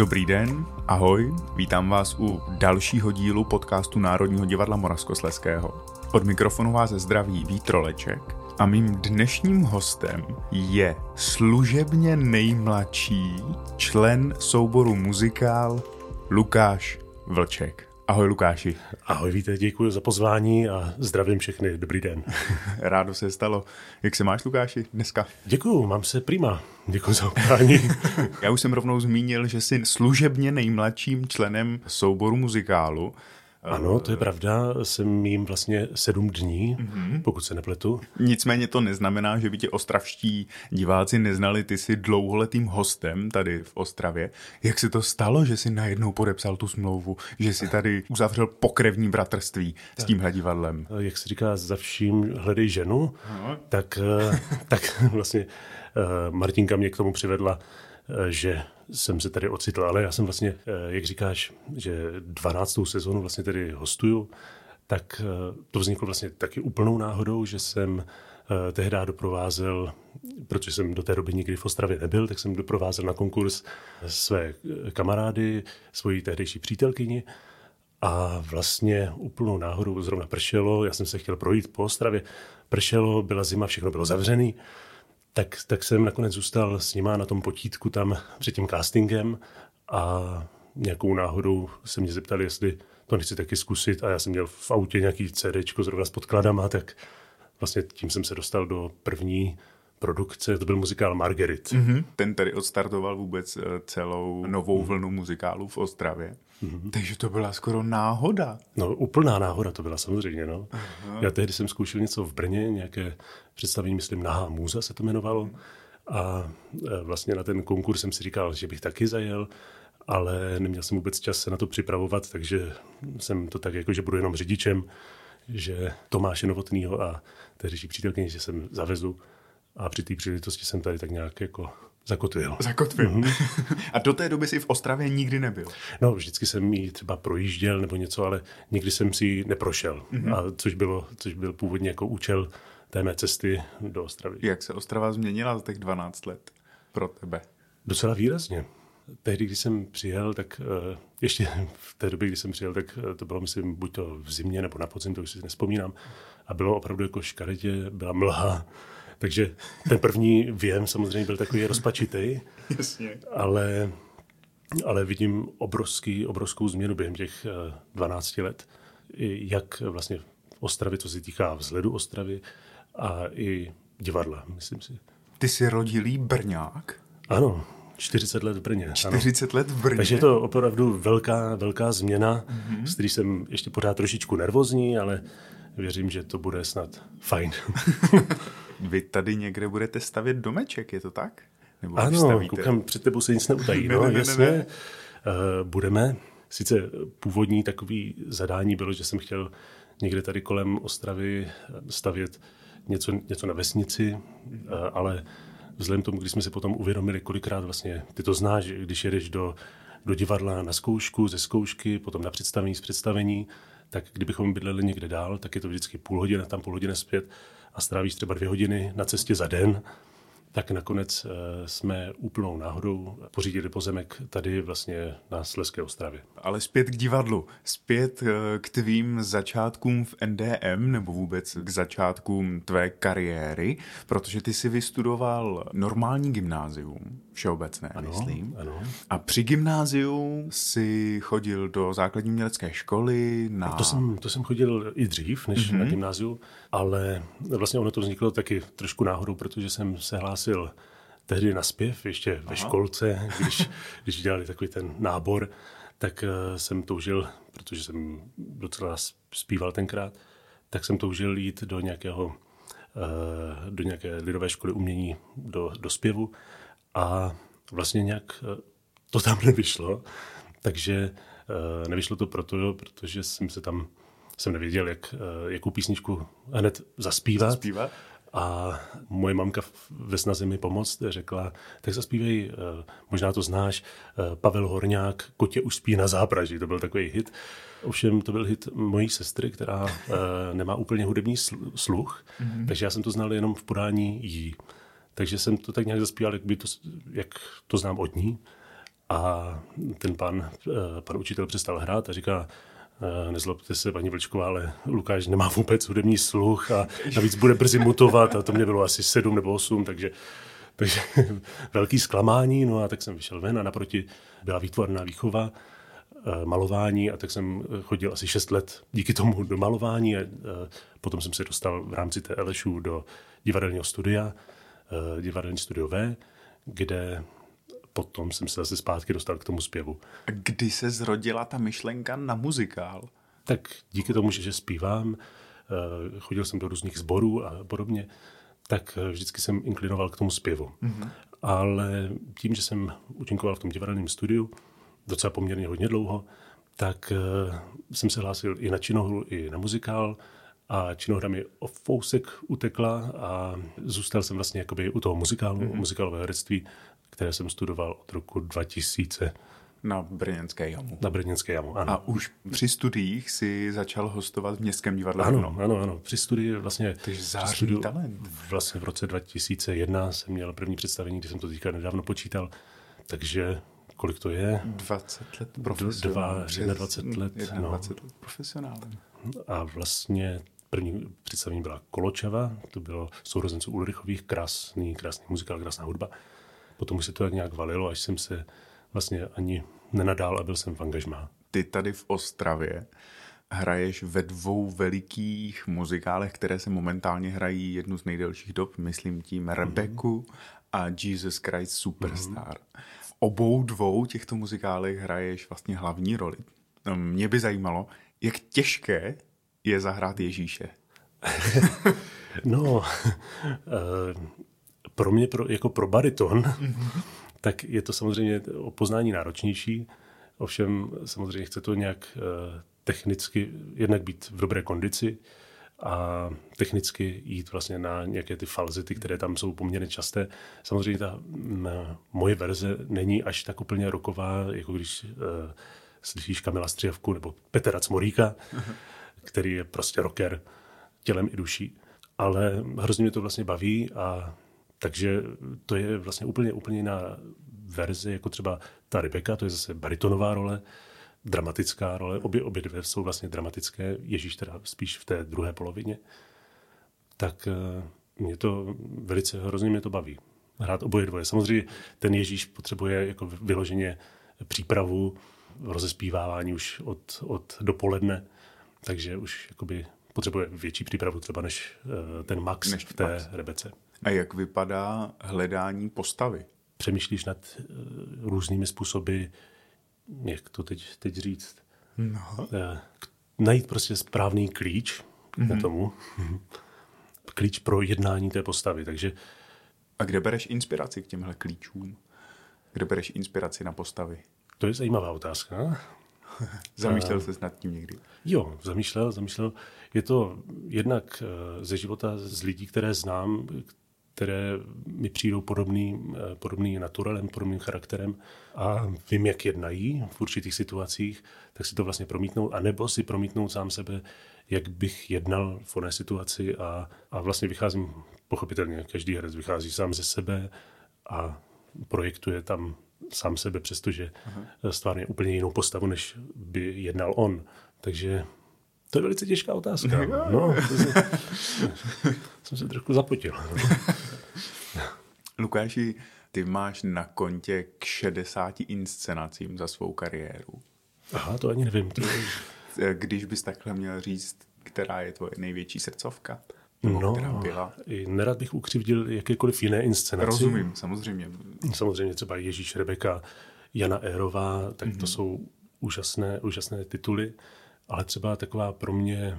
Dobrý den, ahoj, vítám vás u dalšího dílu podcastu Národního divadla Moravskosleského. Od mikrofonu vás zdraví Vítroleček a mým dnešním hostem je služebně nejmladší člen souboru muzikál Lukáš Vlček. Ahoj Lukáši. Ahoj, víte, děkuji za pozvání a zdravím všechny. Dobrý den. Rádo se stalo. Jak se máš, Lukáši, dneska? Děkuji, mám se prima. Děkuji za opání. Já už jsem rovnou zmínil, že jsi služebně nejmladším členem souboru muzikálu. Ano, to je pravda, jsem jim vlastně sedm dní, mm-hmm. pokud se nepletu. Nicméně to neznamená, že by tě ostravští diváci neznali, ty jsi dlouholetým hostem tady v Ostravě. Jak se to stalo, že jsi najednou podepsal tu smlouvu, že jsi tady uzavřel pokrevní bratrství s tímhle divadlem? Jak se říká, za vším hledej ženu, no. tak, eh, tak vlastně eh, Martinka mě k tomu přivedla, že jsem se tady ocitl, ale já jsem vlastně, eh, jak říkáš, že 12. sezónu vlastně tady hostuju, tak eh, to vzniklo vlastně taky úplnou náhodou, že jsem eh, tehdy doprovázel, protože jsem do té doby nikdy v Ostravě nebyl, tak jsem doprovázel na konkurs své kamarády, svoji tehdejší přítelkyni a vlastně úplnou náhodou zrovna pršelo, já jsem se chtěl projít po Ostravě, pršelo, byla zima, všechno bylo zavřené tak, tak jsem nakonec zůstal s nima na tom potítku tam před tím castingem a nějakou náhodou se mě zeptali, jestli to nechci taky zkusit a já jsem měl v autě nějaký CD zrovna s podkladama, tak vlastně tím jsem se dostal do první produkce, to byl muzikál Margaret. Mm-hmm. Ten tady odstartoval vůbec eh, celou novou mm-hmm. vlnu muzikálů v Ostravě. Mm-hmm. Takže to byla skoro náhoda. No, úplná náhoda to byla samozřejmě, no. Uh-huh. Já tehdy jsem zkoušel něco v Brně, nějaké představení, myslím, Nahá můza se to jmenovalo. Mm. A eh, vlastně na ten konkurs jsem si říkal, že bych taky zajel, ale neměl jsem vůbec čas se na to připravovat, takže jsem to tak jako, že budu jenom řidičem, že Tomáše Novotnýho a tehdejší přítelkyně, že jsem zavezu a při té příležitosti jsem tady tak nějak jako zakotvil. Zakotvil. Mm-hmm. a do té doby si v Ostravě nikdy nebyl? No, vždycky jsem ji třeba projížděl nebo něco, ale nikdy jsem si ji neprošel. Mm-hmm. A což, bylo, což byl původně jako účel té mé cesty do Ostravy. Jak se Ostrava změnila za těch 12 let pro tebe? Docela výrazně. Tehdy, když jsem přijel, tak uh, ještě v té době, kdy jsem přijel, tak uh, to bylo, myslím, buď to v zimě nebo na podzim, to už si nespomínám. A bylo opravdu jako škaredě, byla mlha, takže ten první věm samozřejmě byl takový rozpačitý. Jasně. Ale, ale vidím obrovský, obrovskou změnu během těch 12 eh, let. Jak vlastně v Ostravě, co se týká vzhledu Ostravy a i divadla, myslím si. Ty jsi rodilý Brňák? Ano, 40 let v Brně. 40 ano. let v Brně. Takže je to opravdu velká, velká změna, mm-hmm. s který jsem ještě pořád trošičku nervózní, ale věřím, že to bude snad fajn. Vy tady někde budete stavět domeček, je to tak? Nebo ano, koukám, před tebou se nic neutají. no, ne, ne, jasně. Ne, ne. Uh, budeme. Sice původní takový zadání bylo, že jsem chtěl někde tady kolem Ostravy stavět něco, něco na vesnici, uh, ale vzhledem tomu, když jsme si potom uvědomili, kolikrát vlastně ty to znáš, když jedeš do, do divadla na zkoušku, ze zkoušky, potom na představení, z představení, tak kdybychom bydleli někde dál, tak je to vždycky půl hodiny, tam půl hodiny zpět a strávíš třeba dvě hodiny na cestě za den, tak nakonec eh, jsme úplnou náhodou pořídili pozemek tady vlastně na Sleské ostravě. Ale zpět k divadlu, zpět eh, k tvým začátkům v NDM nebo vůbec k začátkům tvé kariéry, protože ty si vystudoval normální gymnázium, všeobecné, ano, myslím. Ano. A při gymnáziu si chodil do základní mělecké školy na... To jsem, to jsem chodil i dřív, než mm-hmm. na gymnáziu, ale vlastně ono to vzniklo taky trošku náhodou, protože jsem se hlásil tehdy na zpěv, ještě Aha. ve školce, když, když dělali takový ten nábor, tak uh, jsem toužil, protože jsem docela zpíval tenkrát, tak jsem toužil jít do nějakého uh, do nějaké lidové školy umění do, do zpěvu a vlastně nějak uh, to tam nevyšlo, takže uh, nevyšlo to proto, protože jsem se tam jsem nevěděl, jak, jakou písničku hned zaspívat. zaspívat. A moje mamka ve snaze mi pomoct řekla, tak zaspívej, eh, možná to znáš, eh, Pavel Horňák, Kotě už spí na zápraží, to byl takový hit. Ovšem to byl hit mojí sestry, která eh, nemá úplně hudební sluch, mm-hmm. takže já jsem to znal jenom v podání jí. Takže jsem to tak nějak zaspíval, jak, by to, jak to znám od ní. A ten pan, pan učitel přestal hrát a říká, nezlobte se, paní Vlčková, ale Lukáš nemá vůbec hudební sluch a navíc bude brzy mutovat. A to mě bylo asi sedm nebo osm, takže takže velký zklamání, no a tak jsem vyšel ven a naproti byla výtvarná výchova, eh, malování a tak jsem chodil asi 6 let díky tomu do malování a eh, potom jsem se dostal v rámci té LŠU do divadelního studia, eh, divadelní studio V, kde potom jsem se zase zpátky dostal k tomu zpěvu. A kdy se zrodila ta myšlenka na muzikál? Tak díky tomu, že zpívám, chodil jsem do různých sborů a podobně, tak eh, vždycky jsem inklinoval k tomu zpěvu. Mm-hmm. Ale tím, že jsem účinkoval v tom divadelním studiu docela poměrně hodně dlouho, tak jsem se hlásil i na činohru, i na muzikál a činohra mi o fousek utekla a zůstal jsem vlastně jakoby u toho muzikálu, mm-hmm. muzikálového herectví, které jsem studoval od roku 2000. Na Brněnské jamu. Na Brněnské jamu, ano. A už při studiích si začal hostovat v Městském divadle Ano, ano, ano. Při studii vlastně... Takže zářný studiu, talent. Vlastně v roce 2001 jsem měl první představení, kdy jsem to teďka nedávno počítal. Takže kolik to je? 20 let profesionálem. 21 let. 21 no. let profesionálem. A vlastně první představení byla Koločava, to bylo sourozenců Ulrichových, krásný, krásný muzikál, krásná hudba. Potom už se to nějak valilo, až jsem se vlastně ani nenadál a byl jsem v angažmá. Ty tady v Ostravě hraješ ve dvou velikých muzikálech, které se momentálně hrají jednu z nejdelších dob, myslím tím Rebeku mm-hmm. a Jesus Christ Superstar. Mm-hmm. V obou dvou těchto muzikálech hraješ vlastně hlavní roli. Mě by zajímalo, jak těžké je zahrát Ježíše. no, uh, pro mě pro, jako pro bariton mm-hmm tak je to samozřejmě o poznání náročnější. Ovšem samozřejmě chce to nějak eh, technicky jednak být v dobré kondici a technicky jít vlastně na nějaké ty falzity, které tam jsou poměrně časté. Samozřejmě ta moje verze není až tak úplně roková, jako když uh, slyšíš Kamila Střihavku nebo Petra Cmoríka, který je prostě rocker tělem i duší. Ale hrozně mě to vlastně baví a takže to je vlastně úplně, úplně jiná verze, jako třeba ta Rebeka, to je zase baritonová role, dramatická role. Obě, obě dvě jsou vlastně dramatické, Ježíš teda spíš v té druhé polovině. Tak eh, mě to velice hrozně mě to baví. Hrát oboje dvoje. Samozřejmě ten Ježíš potřebuje jako vyloženě přípravu, rozespívávání už od, od dopoledne, takže už jakoby potřebuje větší přípravu třeba než eh, ten Max než v té Max. Rebece. A jak vypadá hledání postavy? Přemýšlíš nad uh, různými způsoby, jak to teď, teď říct, no. uh, najít prostě správný klíč mm-hmm. na mhm. tomu. klíč pro jednání té postavy. Takže... A kde bereš inspiraci k těmhle klíčům? Kde bereš inspiraci na postavy? To je zajímavá otázka. Zamýšlel jsi nad tím někdy? Jo, zamýšlel, zamýšlel. Je to jednak ze života z lidí, které znám, které mi přijdou podobný, eh, podobný naturalem, podobným charakterem a vím, jak jednají v určitých situacích, tak si to vlastně promítnout, anebo si promítnout sám sebe, jak bych jednal v oné situaci a, a vlastně vycházím, pochopitelně, každý herec vychází sám ze sebe a projektuje tam sám sebe, přestože stvárně úplně jinou postavu, než by jednal on. Takže to je velice těžká otázka. No, jsem, jsem se trošku zapotil. Lukáši, ty máš na kontě k 60 inscenacím za svou kariéru. Aha, to ani nevím. To. Když bys takhle měl říct, která je tvoje největší srdcovka? No, která byla? nerad bych ukřivdil jakékoliv jiné inscenace. Rozumím, samozřejmě. Samozřejmě třeba Ježíš Rebeka, Jana Érová, tak mm-hmm. to mhm. jsou úžasné, úžasné tituly ale třeba taková pro mě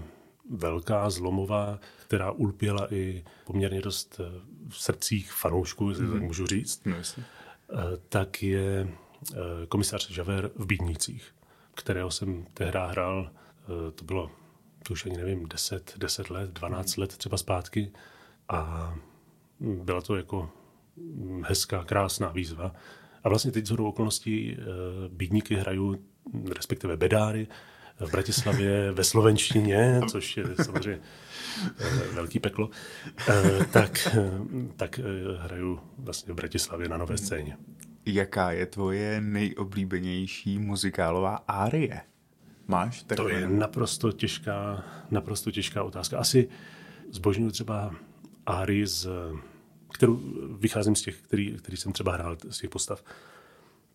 velká, zlomová, která ulpěla i poměrně dost eh, v srdcích fanoušků, jestli mm-hmm. tak můžu říct, no, tak je eh, komisař Žaver v Bídnících, kterého jsem tehdy hrál, to bylo, to už ani nevím, 10, 10 let, 12 mm-hmm. let třeba zpátky a byla to jako hezká, krásná výzva. A vlastně teď z okolností Bídníky hrajou, respektive Bedáry, v Bratislavě ve slovenštině, což je samozřejmě eh, velký peklo, eh, tak, eh, tak hraju vlastně v Bratislavě na nové scéně. Jaká je tvoje nejoblíbenější muzikálová árie? Máš? To je naprosto těžká, naprosto těžká otázka. Asi zbožňuji třeba árii z kterou vycházím z těch, který, který jsem třeba hrál, z těch postav,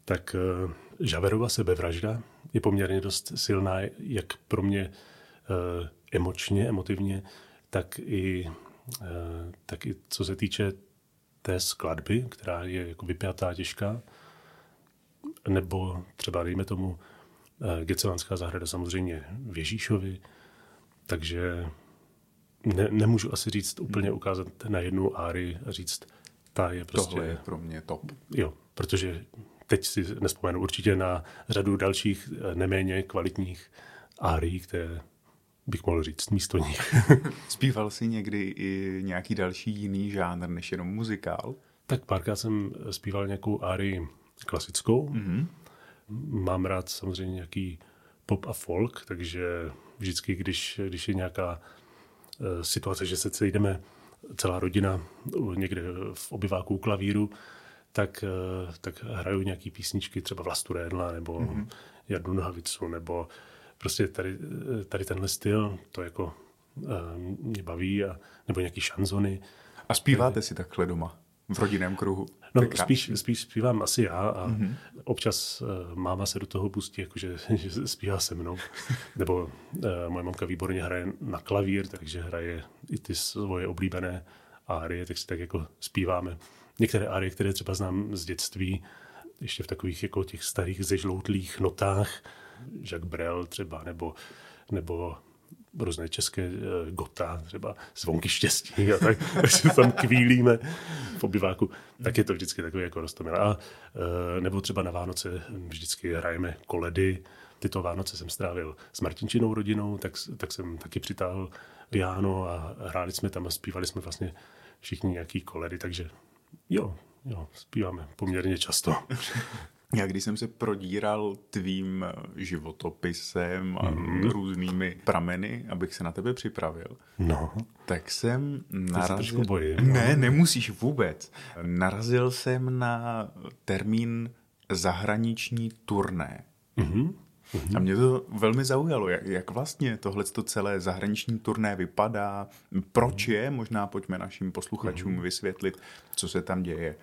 tak uh, Žaverova sebevražda je poměrně dost silná, jak pro mě uh, emočně, emotivně, tak i, uh, tak i co se týče té skladby, která je jako vypjatá, těžká, nebo třeba, dejme tomu, uh, Gecevanská zahrada samozřejmě v Ježíšovi, takže ne, nemůžu asi říct úplně ukázat na jednu áry a říct, ta je prostě... Tohle je pro mě top. Jo, protože teď si nespomenu určitě na řadu dalších eh, neméně kvalitních árií, které bych mohl říct místo nich. Zpíval jsi někdy i nějaký další jiný žánr než jenom muzikál? Tak párkrát jsem zpíval nějakou árii klasickou. Mm-hmm. Mám rád samozřejmě nějaký pop a folk, takže vždycky, když, když je nějaká Eh, situace, že se sejdeme celá rodina někde v obyváku u klavíru, tak, eh, tak hraju nějaký písničky, třeba Vlastu Rédla nebo mm-hmm. Jardu Nohavicu, nebo prostě tady, eh, tady tenhle styl, to jako mě baví, a, nebo nějaký šanzony. A zpíváte si takhle doma? V rodinném kruhu. No, spíš, spíš zpívám asi já a mm-hmm. občas uh, máma se do toho pustí, jakože že zpívá se mnou. Nebo uh, moje mamka výborně hraje na klavír, takže hraje i ty svoje oblíbené árie, tak si tak jako zpíváme. Některé árie, které třeba znám z dětství, ještě v takových jako těch starých zežloutlých notách, Jacques Brel třeba, nebo, nebo různé české uh, gota, třeba zvonky štěstí a tak, tak se tam kvílíme v obyváku, tak je to vždycky takový jako roztomil. A uh, nebo třeba na Vánoce vždycky hrajeme koledy. Tyto Vánoce jsem strávil s Martinčinou rodinou, tak, tak jsem taky přitáhl piano a hráli jsme tam a zpívali jsme vlastně všichni nějaký koledy, takže jo, jo, zpíváme poměrně často. Já když jsem se prodíral tvým eh, životopisem a mm-hmm. různými prameny, abych se na tebe připravil, no. tak jsem narazil... Bojím, ne, no. nemusíš vůbec. Narazil jsem na termín zahraniční turné. Mm-hmm. A mě to velmi zaujalo, jak, jak vlastně tohle celé zahraniční turné vypadá, proč je, možná pojďme našim posluchačům mm-hmm. vysvětlit, co se tam děje.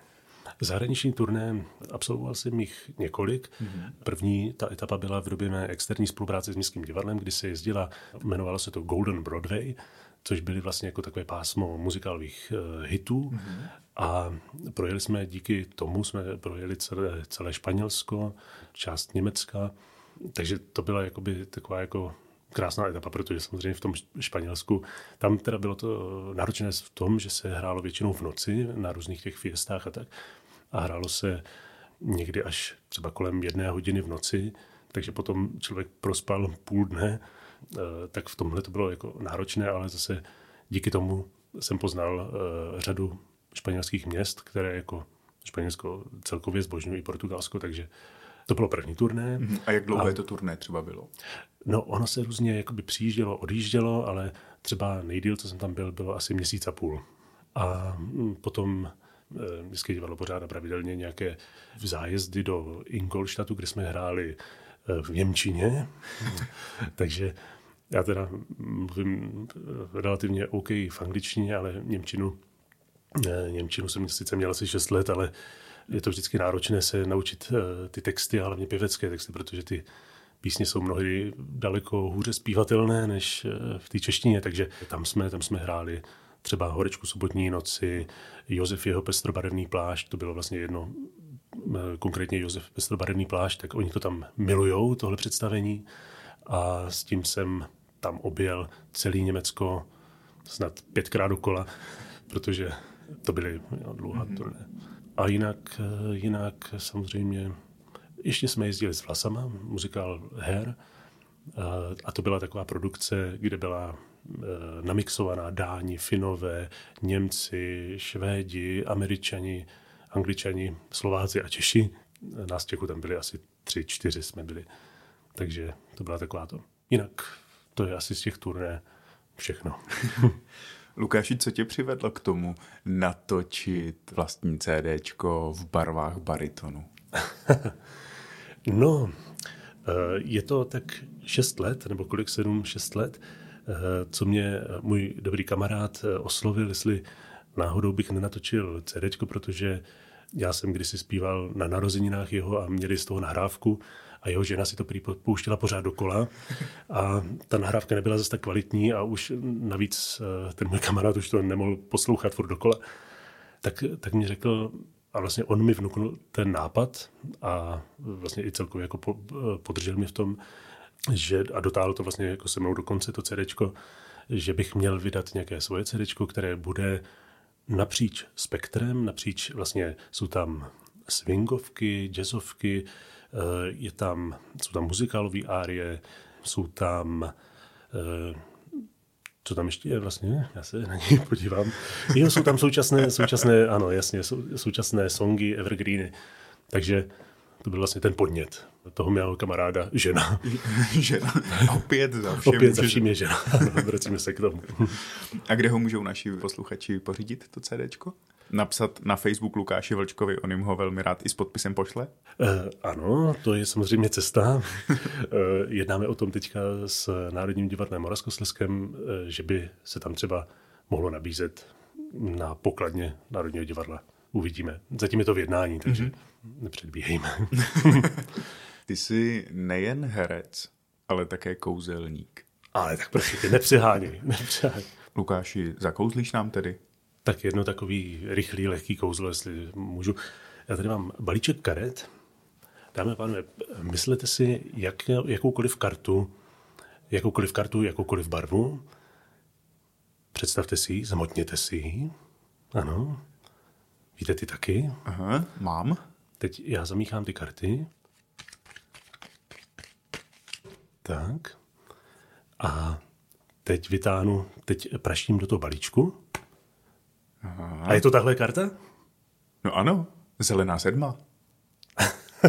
Zahraniční turné absolvoval jsem jich několik. Mm-hmm. První ta etapa byla v době mé externí spolupráce s Městským divadlem, kdy se jezdila, jmenovalo se to Golden Broadway, což byly vlastně jako takové pásmo muzikálových uh, hitů. Mm-hmm. A projeli jsme díky tomu, jsme projeli celé, celé Španělsko, část Německa, takže to byla jakoby taková jako krásná etapa, protože samozřejmě v tom Španělsku, tam teda bylo to náročné v tom, že se hrálo většinou v noci na různých těch fiestách a tak a hrálo se někdy až třeba kolem jedné hodiny v noci, takže potom člověk prospal půl dne, eh, tak v tomhle to bylo jako náročné, ale zase díky tomu jsem poznal eh, řadu španělských měst, které jako Španělsko celkově zbožňují Portugalsko, takže to bylo první turné. Mhm. A jak dlouhé a, to turné třeba bylo? No, ono se různě jakoby přijíždělo, odjíždělo, ale třeba nejdíl, co jsem tam byl, bylo asi měsíc a půl. A mm, potom Městské divadlo pořádá pravidelně nějaké zájezdy do Ingolštatu, kde jsme hráli eh, v Němčině. Takže já teda mluvím eh, relativně OK v angličtině, ale Němčinu, Němčinu jsem sice měl asi 6 let, ale je to vždycky náročné se naučit ty texty, a hlavně pěvecké texty, protože ty písně jsou mnohdy daleko hůře zpívatelné než v té češtině, takže tam jsme, tam jsme hráli třeba Horečku sobotní noci, Josef jeho pestrobarevný plášť, to bylo vlastně jedno, eh, konkrétně Josef pestrobarevný plášť, tak oni to tam milujou, tohle představení a s tím jsem tam objel celý Německo snad pětkrát dokola, protože to byly dlouhá mm-hmm. turné. A jinak, eh, jinak samozřejmě ještě jsme jezdili s Vlasama, muzikál Her, eh, a to byla taková produkce, kde byla namixovaná Dáni, Finové, Němci, Švédi, Američani, Angličani, Slováci a Češi. Nás Čechů tam byli asi tři, čtyři jsme byli. Takže to byla taková to. Jinak to je asi z těch turné všechno. Lukáši, co tě přivedlo k tomu natočit vlastní CDčko v barvách baritonu? no, eh, je to tak šest let, nebo kolik, sedm, šest let, eh, co mě můj dobrý kamarád eh, oslovil, jestli náhodou bych nenatočil CDčko, protože já jsem kdysi zpíval na narozeninách jeho a měli z toho nahrávku a jeho žena si to pouštěla pořád dokola a ta nahrávka nebyla zase tak kvalitní a už navíc eh, ten můj kamarád už to nemohl poslouchat furt dokola, tak, tak mi řekl, a vlastně on mi vnuknul ten nápad a vlastně i celkově jako po, eh, podržel mě v tom, že a dotáhl to vlastně jako se mnou do konce to CDčko, že bych měl vydat nějaké svoje CDčko, které bude napříč spektrem, napříč vlastně jsou tam swingovky, jazzovky, eh, je tam, jsou tam muzikálové árie, jsou tam eh, co tam ještě je vlastně? Já se na něj podívám. Jo, jsou tam současné, současné, ano, jasně, sou, současné songy, evergreeny. Takže to byl vlastně ten podnět toho mého kamaráda, žena. žena. Opět za všem. Opět za vším je žena. vracíme se k tomu. A kde ho můžou naši posluchači pořídit, to CDčko? Napsat na Facebook Lukáši Vlčkovi, on jim ho velmi rád i s podpisem pošle? Uh, ano, to je samozřejmě cesta. uh, jednáme o tom teďka s Národním divadlem Moravskoslezském, uh, že by se tam třeba mohlo nabízet na pokladně Národního divadla. Uvidíme. Zatím je to v jednání, takže mm-hmm. nepředbíhejme. Ty jsi nejen herec, ale také kouzelník. Ale tak prosím tě, nepřeháněj, nepřeháněj. Lukáši, zakouzlíš nám tedy? Tak jedno takový rychlý, lehký kouzlo, jestli můžu. Já tady mám balíček karet. Dáme a pánové, myslete si jak, jakoukoliv kartu, jakoukoliv kartu, jakoukoliv barvu. Představte si ji, zamotněte si ji. Ano. Víte ty taky? Aha, mám. Teď já zamíchám ty karty. Tak. A teď vytáhnu, teď praštím do toho balíčku. Aha. A je to tahle karta? No ano, zelená sedma.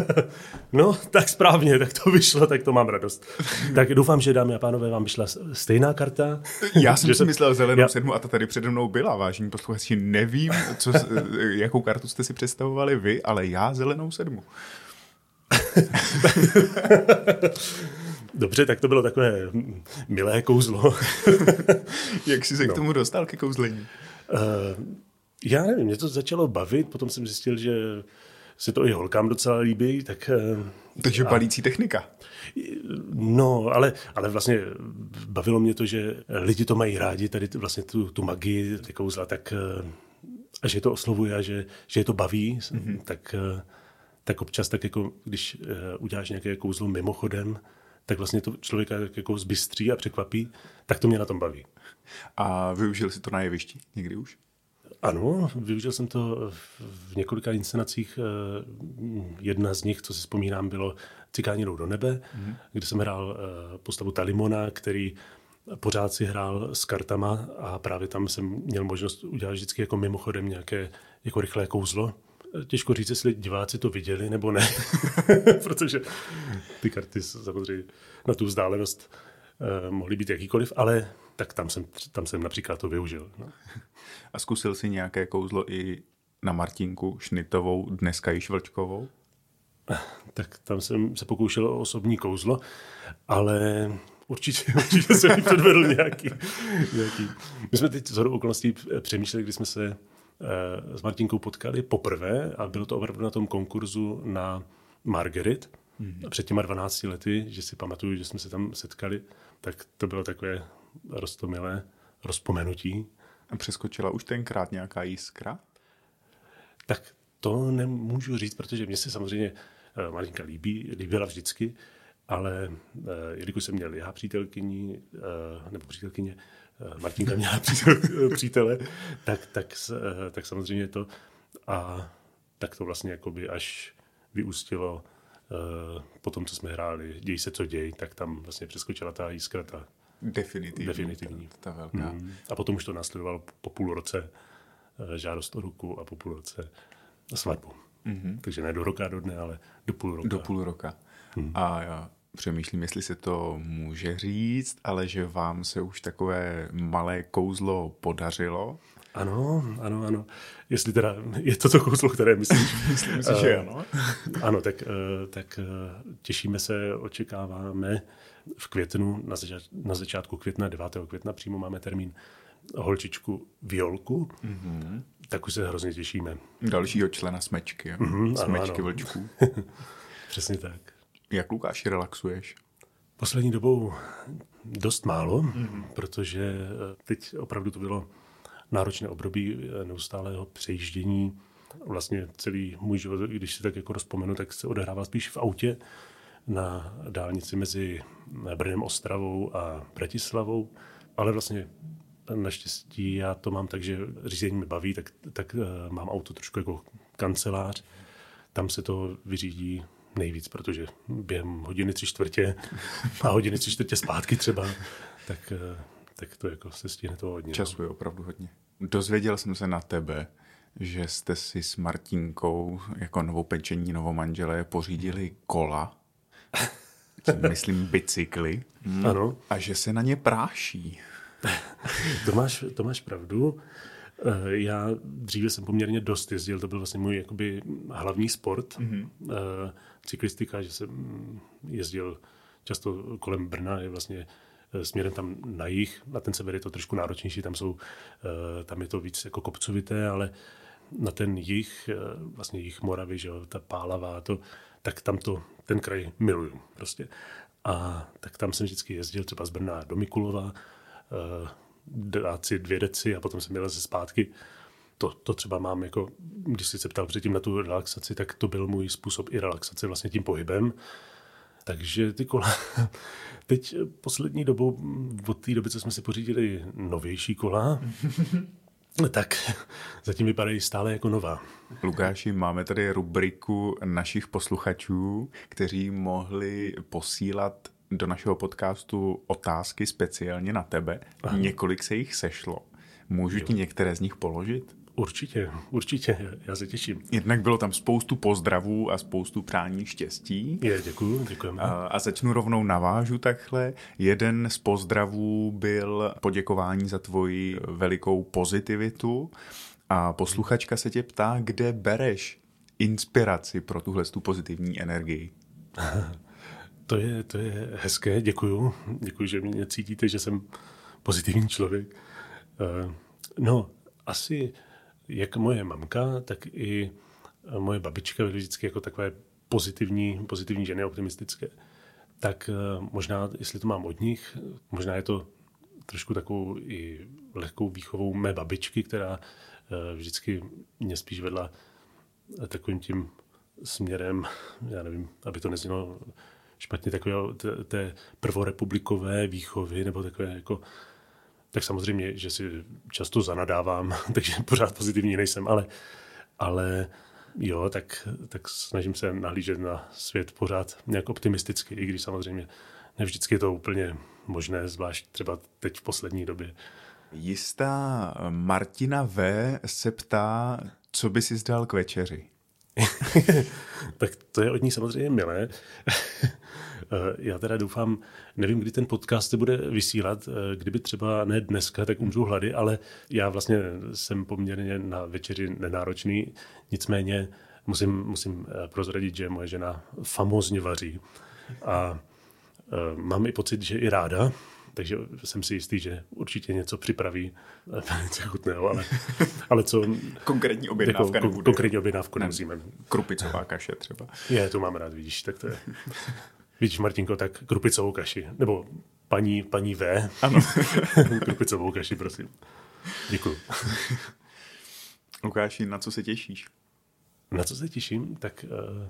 no, tak správně, tak to vyšlo, tak to mám radost. tak doufám, že dámy a pánové, vám vyšla stejná karta. Já jsem si myslel zelenou já... sedmu a ta tady přede mnou byla, vážení posluchači. Nevím, co, jakou kartu jste si představovali vy, ale já zelenou sedmu. Dobře, tak to bylo takové milé kouzlo. Jak jsi se no. k tomu dostal, ke kouzlení? Uh, já nevím, mě to začalo bavit, potom jsem zjistil, že se to i holkám docela líbí, tak... Uh, Takže a, palící technika. No, ale, ale vlastně bavilo mě to, že lidi to mají rádi, tady vlastně tu, tu magii, ty kouzla, tak uh, a že to oslovuje a že, že je to baví, mm-hmm. tak, uh, tak občas tak jako, když uděláš nějaké kouzlo mimochodem, tak vlastně to člověka jako zbystří a překvapí, tak to mě na tom baví. A využil jsi to na jevišti někdy už? Ano, využil jsem to v několika inscenacích. Eh, jedna z nich, co si vzpomínám, bylo Cikáni do nebe, mm-hmm. kde jsem hrál eh, postavu Talimona, který pořád si hrál s kartama a právě tam jsem měl možnost udělat vždycky jako mimochodem nějaké jako rychlé kouzlo Těžko říct, jestli diváci to viděli nebo ne, protože ty karty samozřejmě na tu vzdálenost mohly být jakýkoliv, ale tak tam jsem, tam jsem například to využil. No. A zkusil si nějaké kouzlo i na Martinku Šnitovou, dneska již Vlčkovou? Tak tam jsem se pokoušel o osobní kouzlo, ale určitě, určitě jsem předvedl nějaký, nějaký. My jsme teď z okolností přemýšleli, když jsme se s Martinkou potkali poprvé a bylo to opravdu na tom konkurzu na Margaret mm-hmm. před těma 12 lety, že si pamatuju, že jsme se tam setkali, tak to bylo takové roztomilé rozpomenutí. A přeskočila už tenkrát nějaká jiskra? Tak to nemůžu říct, protože mě se samozřejmě eh, Martinka líbí, líbila vždycky, ale uh, jelikož jsem měl já přítelkyni, uh, nebo přítelkyně, Martinka měla přítel, přítele, tak, tak, tak samozřejmě to a tak to vlastně jakoby až vyústilo po tom, co jsme hráli Děj se, co děj, tak tam vlastně přeskočila ta jiskra, ta definitivní. definitivní. Ta, ta velká. Mm. A potom už to následovalo po půl roce uh, žádost o ruku a po půl roce svatbu. Mm-hmm. Takže ne do roka, do dne, ale do půl roka. Do půl roka. Hmm. A Přemýšlím, jestli se to může říct, ale že vám se už takové malé kouzlo podařilo. Ano, ano, ano. Jestli teda je to to kouzlo, které myslíš. Myslím si, že ano. ano, tak, tak těšíme se, očekáváme v květnu, na, začát, na začátku května, 9. května přímo máme termín holčičku Violku, mm-hmm. tak už se hrozně těšíme. Dalšího člena smečky, mm-hmm, smečky ano, vlčků. Přesně tak. Jak Lukáši relaxuješ? Poslední dobou dost málo, mm-hmm. protože eh, teď opravdu to bylo náročné období eh, neustálého přejíždění. Vlastně celý můj život, když si tak jako rozpomenu, tak se odehrává spíš v autě na dálnici mezi Brnem, Ostravou a Bratislavou, ale vlastně naštěstí já to mám tak, že řízení mi baví, tak, tak uh, mám auto trošku jako kancelář. Tam se to vyřídí nejvíc, protože během hodiny tři čtvrtě a hodiny tři čtvrtě zpátky třeba, tak, uh, tak to jako se stihne to hodně. No. Času je opravdu hodně. Dozvěděl jsem se na tebe, že jste si s Martinkou jako novou pečení novomanželé pořídili kola, myslím bicykly, ano. a že se na ně práší. to, máš, to máš pravdu. Eh, já dříve jsem poměrně dost jezdil, to byl vlastně můj jakoby hlavní sport, mm-hmm. cyklistika, že jsem jezdil často kolem Brna, je vlastně eh, směrem tam na jih, na ten sever je to trošku náročnější, tam, jsou, tam je to víc jako kopcovité, ale na ten jich, vlastně jich Moravy, že jo, ta Pálava, to, tak tam to, ten kraj miluju prostě. A tak tam jsem vždycky jezdil třeba z Brna do Mikulova, Eh, dát si dvě deci a potom jsem měl ze zpátky. To, to třeba mám jako, když jsi se ptal předtím na tu relaxaci, tak to byl můj způsob i relaxace vlastně tím pohybem. Takže ty kola, teď poslední dobou, od té doby, co jsme si pořídili novější kola, tak zatím vypadají stále jako nová. Lukáši, máme tady rubriku našich posluchačů, kteří mohli posílat do našeho podcastu otázky speciálně na tebe. Aha. Několik se jich sešlo. Můžu jo. ti některé z nich položit? Určitě, určitě, já se těším. Jednak bylo tam spoustu pozdravů a spoustu přání štěstí. Je, děkuji, děkujeme. A, a začnu rovnou navážu takhle. Jeden z pozdravů byl poděkování za tvoji velikou pozitivitu a posluchačka se tě ptá, kde bereš inspiraci pro tuhle tu pozitivní energii. To je, to je hezké, děkuju. Děkuji, že mě cítíte, že jsem pozitivní člověk. Eh, no, asi jak moje mamka, tak i moje babička byly vždycky jako takové pozitivní, pozitivní ženy, optimistické. Tak eh, možná, jestli to mám od nich, možná je to trošku takovou i lehkou výchovou mé babičky, která eh, vždycky mě spíš vedla takovým tím směrem, já nevím, aby to neznělo špatně takové té prvorepublikové výchovy, nebo takové jako tak samozřejmě, že si často zanadávám, takže pořád pozitivní nejsem, ale, ale jo, tak, tak snažím se nahlížet na svět pořád nějak optimisticky, i když samozřejmě nevždycky je to úplně možné, zvlášť třeba teď v poslední době. Jistá Martina V. se ptá, co by si zdal k večeři? tak to je od ní samozřejmě milé. Já teda doufám, nevím, kdy ten podcast se bude vysílat, kdyby třeba ne dneska, tak umřu hlady, ale já vlastně jsem poměrně na večeři nenáročný, nicméně musím, musím prozradit, že moje žena famózně vaří a mám i pocit, že i ráda, takže jsem si jistý, že určitě něco připraví něco chutného, ale, ale co... Konkrétní objednávka jako, Konkrétní objednávku nemusíme. Krupicová kaše třeba. Je, to mám rád, vidíš, tak to je... Vidíš, Martinko, tak krupicovou kaši. Nebo paní, paní V. Ano. krupicovou kaši, prosím. Děkuji. Lukáši, na co se těšíš? Na co se těším? Tak uh,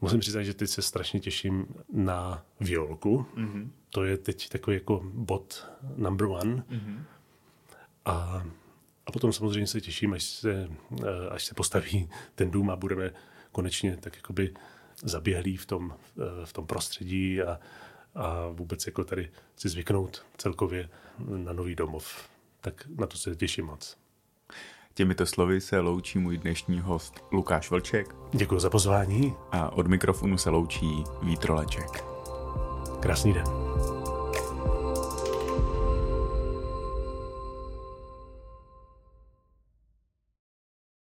musím přiznat, že teď se strašně těším na violku. Mm-hmm. To je teď takový jako bod number one. Mm-hmm. A, a potom samozřejmě se těším, až se, eh, až se postaví ten dům a budeme konečně tak jakoby zaběhlí v tom, eh, v tom prostředí a, a vůbec jako tady si zvyknout celkově na nový domov. Tak na to se těším moc. Těmito slovy se loučí můj dnešní host Lukáš Vlček. Děkuji za pozvání. A od mikrofonu se loučí Vítroleček. Krásný den.